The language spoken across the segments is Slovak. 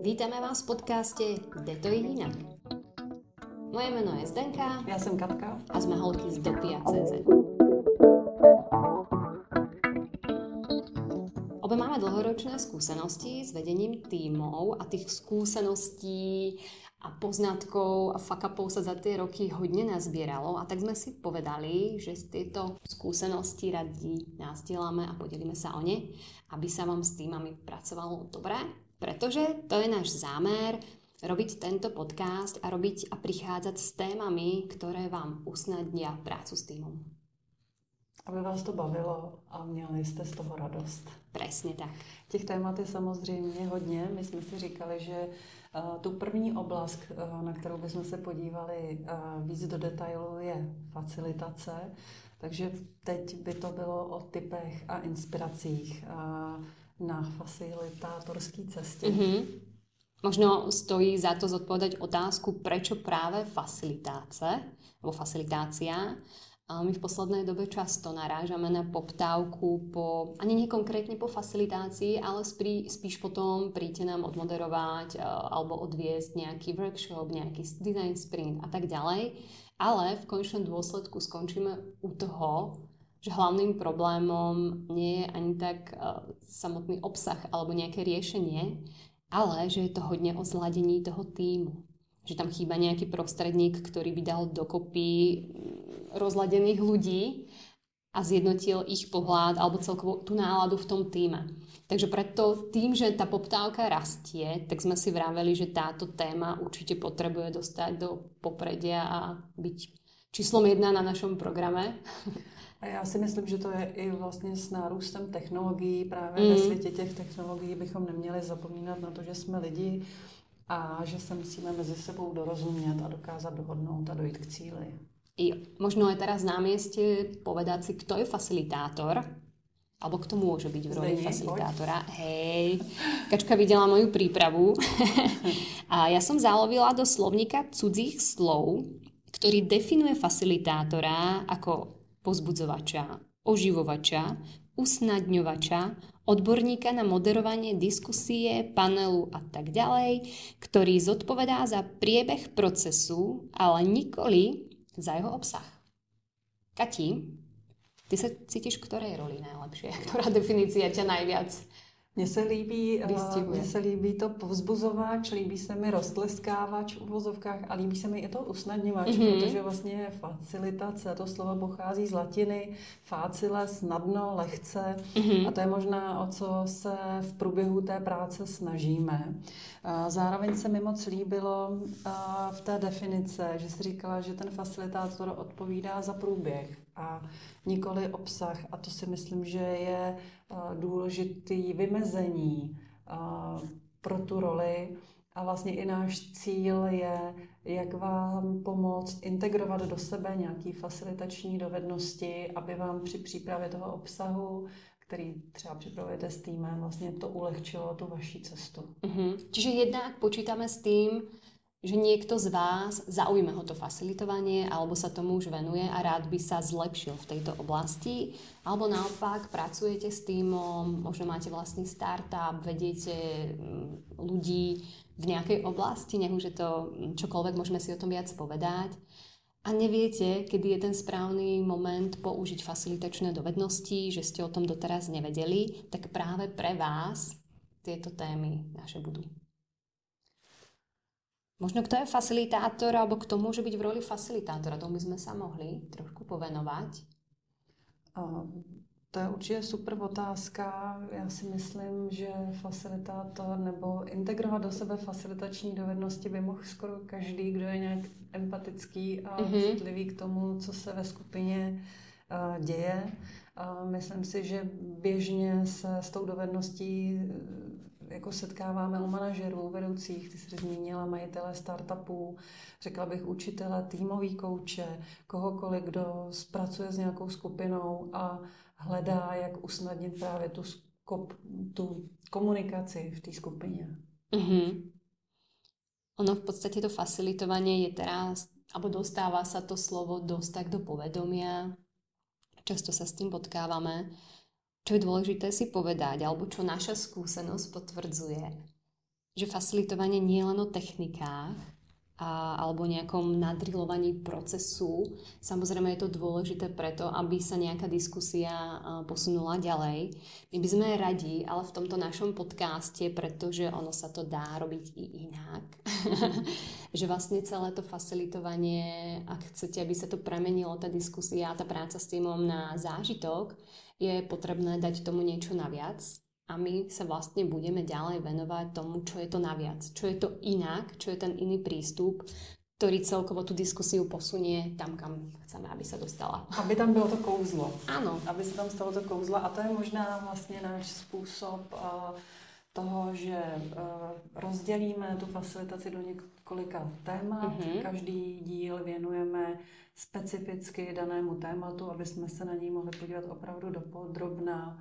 Vítame vás v podcaste Kde to je inak? Moje meno je Zdenka. Já jsem Katka. A jsme holky z Dopia.cz. Obe máme dlhoročné skúsenosti s vedením tímov a tých skúseností a poznatkov a fakapov sa za tie roky hodne nazbieralo a tak sme si povedali, že z tieto skúsenosti radi násdielame a podelíme sa o ne, aby sa vám s týmami pracovalo dobre pretože to je náš zámer robiť tento podcast a robiť a prichádzať s témami, ktoré vám usnadnia prácu s týmom. Aby vás to bavilo a měli jste z toho radost. Přesně tak. Těch témat je samozřejmě hodně. My jsme si říkali, že uh, tu první oblast, uh, na kterou bychom se podívali uh, víc do detailu, je facilitace. Takže teď by to bylo o typech a inspiracích. Uh, na facilitátorskej ceste. Mm-hmm. Možno stojí za to zodpovedať otázku, prečo práve facilitáce, alebo facilitácia. My v poslednej dobe často narážame na poptávku po, ani nie konkrétne po facilitácii, ale spí, spíš potom príďte nám odmoderovať alebo odviesť nejaký workshop, nejaký design sprint a tak ďalej. Ale v konečnom dôsledku skončíme u toho, že hlavným problémom nie je ani tak uh, samotný obsah alebo nejaké riešenie, ale že je to hodne o zladení toho týmu. Že tam chýba nejaký prostredník, ktorý by dal dokopy mm, rozladených ľudí a zjednotil ich pohľad alebo celkovo tú náladu v tom týme. Takže preto tým, že tá poptávka rastie, tak sme si vraveli, že táto téma určite potrebuje dostať do popredia a byť číslom jedna na našom programe. A já si myslím, že to je i vlastně s nárůstem technologií. Právě mm. ve světě těch technologií bychom neměli zapomínat na to, že jsme lidi a že se musíme mezi sebou dorozumět a dokázat dohodnout a dojít k cíli. Jo. Možno je teraz na mieste povedať si, kto je facilitátor, alebo kto môže byť v roli facilitátora. Poď. Hej, Kačka videla moju prípravu a ja som zalovila do slovníka cudzích slov, ktorý definuje facilitátora ako pozbudzovača, oživovača, usnadňovača, odborníka na moderovanie diskusie, panelu a tak ďalej, ktorý zodpovedá za priebeh procesu, ale nikoli za jeho obsah. Kati, ty sa cítiš v ktorej roli najlepšie? Ktorá definícia ťa najviac mně se líbí, uh, mně se líbí to povzbuzovač, líbí se mi roztleskávač v uvozovkách a líbí se mi i to usnadňovač, mm-hmm. protože vlastně facilitace, to slovo pochází z latiny, facile, snadno, lehce mm-hmm. a to je možná o co se v průběhu té práce snažíme. Zároveň se mi moc líbilo v té definice, že si říkala, že ten facilitátor odpovídá za průběh a nikoli obsah. A to si myslím, že je důležitý vymezení pro tu roli. A vlastně i náš cíl je, jak vám pomoct integrovat do sebe nějaké facilitační dovednosti, aby vám při přípravě toho obsahu který třeba připravujete s týmem, vlastně to ulehčilo tu vaší cestu. Mm-hmm. Čiže jednak počítame s tým, že niekto z vás zaujme ho to facilitovanie alebo sa tomu už venuje a rád by sa zlepšil v tejto oblasti. Alebo naopak pracujete s týmom, možno máte vlastný startup, vediete mm, ľudí v nejakej oblasti, nech už je to čokoľvek, môžeme si o tom viac povedať. A neviete, kedy je ten správny moment použiť facilitačné dovednosti, že ste o tom doteraz nevedeli, tak práve pre vás tieto témy naše budú. Možno kto je facilitátor, alebo kto môže byť v roli facilitátora, tomu by sme sa mohli trošku povenovať. Um, to je určitě super otázka. Já si myslím, že facilitátor nebo integrovat do sebe facilitační dovednosti by mohl skoro každý, kdo je nějak empatický a mm-hmm. citlivý k tomu, co se ve skupině uh, děje. Myslím si, že běžně se s tou dovedností jako setkáváme u manažerů, vedoucích, ty jsi zmínila majitele startupů, řekla bych učitele, týmový kouče, kohokoliv, kdo zpracuje s nějakou skupinou a hledá, jak usnadnit právě tu, skop, tu komunikaci v té skupině. Mm-hmm. Ono v podstate to facilitovanie je teraz, alebo dostáva sa to slovo dosť tak do povedomia. Často sa s tým potkávame čo je dôležité si povedať, alebo čo naša skúsenosť potvrdzuje, že facilitovanie nie je len o technikách, a, alebo nejakom nadrilovaní procesu. Samozrejme je to dôležité preto, aby sa nejaká diskusia posunula ďalej. My by sme radi, ale v tomto našom podcaste, pretože ono sa to dá robiť i inak, že vlastne celé to facilitovanie, ak chcete, aby sa to premenilo, tá diskusia, tá práca s týmom na zážitok, je potrebné dať tomu niečo naviac a my sa vlastne budeme ďalej venovať tomu, čo je to naviac, čo je to inak, čo je ten iný prístup, ktorý celkovo tú diskusiu posunie tam, kam chceme, aby sa dostala. Aby tam bylo to kouzlo. Áno. Aby sa tam stalo to kouzlo a to je možná vlastně náš způsob uh, toho, že uh, rozdělíme tu facilitaci do několika témat. Mm-hmm. Každý díl věnujeme specificky danému tématu, aby jsme se na něj mohli podívat opravdu do podrobna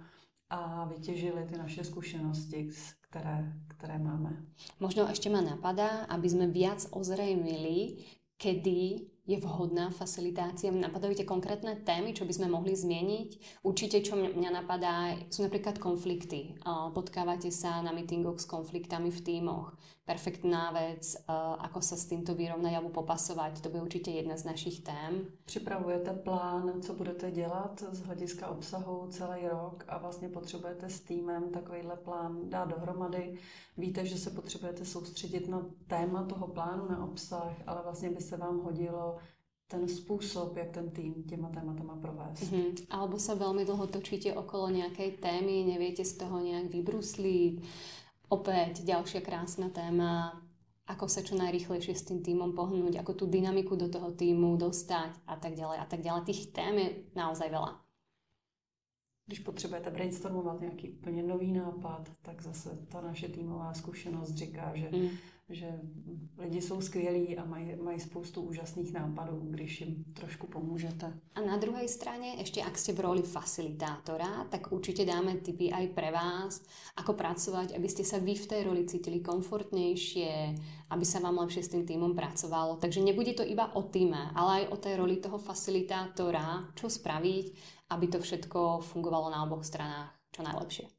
a vytěžili ty naše zkušenosti, které, které máme. Možno ešte ma napadá, aby sme viac ozrejmili, kedy je vhodná facilitácia? Napadajú tie konkrétne témy, čo by sme mohli zmieniť? Určite, čo mňa napadá, sú napríklad konflikty. Potkávate sa na meetingoch s konfliktami v tímoch. Perfektná vec, ako sa s týmto vyrovnať alebo popasovať. To bude určite jedna z našich tém. Připravujete plán, co budete dělat z hlediska obsahu celý rok a vlastně potřebujete s týmem takovýhle plán dát dohromady. Víte, že se potřebujete soustředit na téma toho plánu, na obsah, ale vlastně by se vám hodilo ten spôsob, jak ten tým těma tématama provést. Mm-hmm. Alebo sa veľmi dlho točíte okolo nejakej témy, neviete z toho nejak vybrusliť. Opäť ďalšia krásna téma, ako sa čo najrychlejšie s tým týmom pohnúť, ako tú dynamiku do toho týmu dostať a tak ďalej a tak ďalej. Tých tém je naozaj veľa. Když potřebujete brainstormovat nějaký úplně nový nápad, tak zase ta naše týmová zkušenost říká, že mm že lidi jsou skvělí a mají, mají spoustu úžasných nápadů, když jim trošku pomůžete. A na druhej strane, ešte ak ste v roli facilitátora, tak určite dáme tipy aj pre vás, ako pracovať, aby ste sa vy v tej roli cítili komfortnejšie, aby sa vám lepšie s tým týmom pracovalo. Takže nebude to iba o týme, ale aj o tej roli toho facilitátora, čo spraviť, aby to všetko fungovalo na oboch stranách čo najlepšie.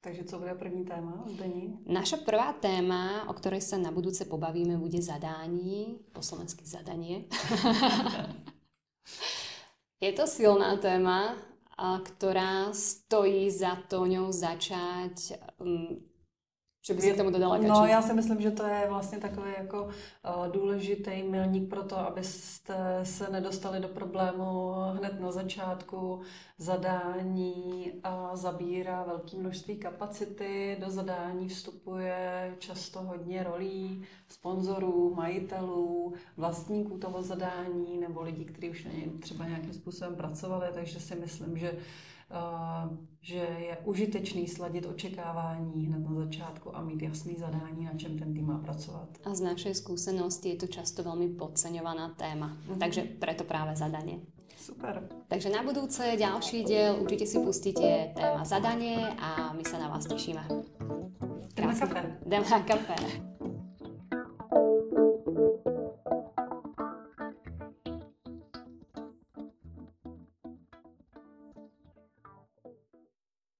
Takže co bude první téma, Zdení? Naša prvá téma, o ktorej sa na budúce pobavíme, bude zadání, po slovensky zadanie. Je to silná téma, ktorá stojí za to ňou začať že by si tomu dodala kačí. No já si myslím, že to je vlastně takový jako uh, důležitý milník pro to, abyste se nedostali do problému hned na začátku. Zadání zabírá velké množství kapacity, do zadání vstupuje často hodně rolí sponzorů, majitelů, vlastníků toho zadání nebo lidí, kteří už na něj třeba nějakým způsobem pracovali, takže si myslím, že že je užitečný sladit očekávání hned na začátku a mít jasný zadání, na čem ten tým má pracovat. A z našej skúsenosti je to často veľmi podceňovaná téma, mm-hmm. takže preto práve zadanie. Super. Takže na budúce ďalší diel určite si pustíte téma zadanie a my sa na vás tešíme. Jdem na kafe. Jdem na kafe.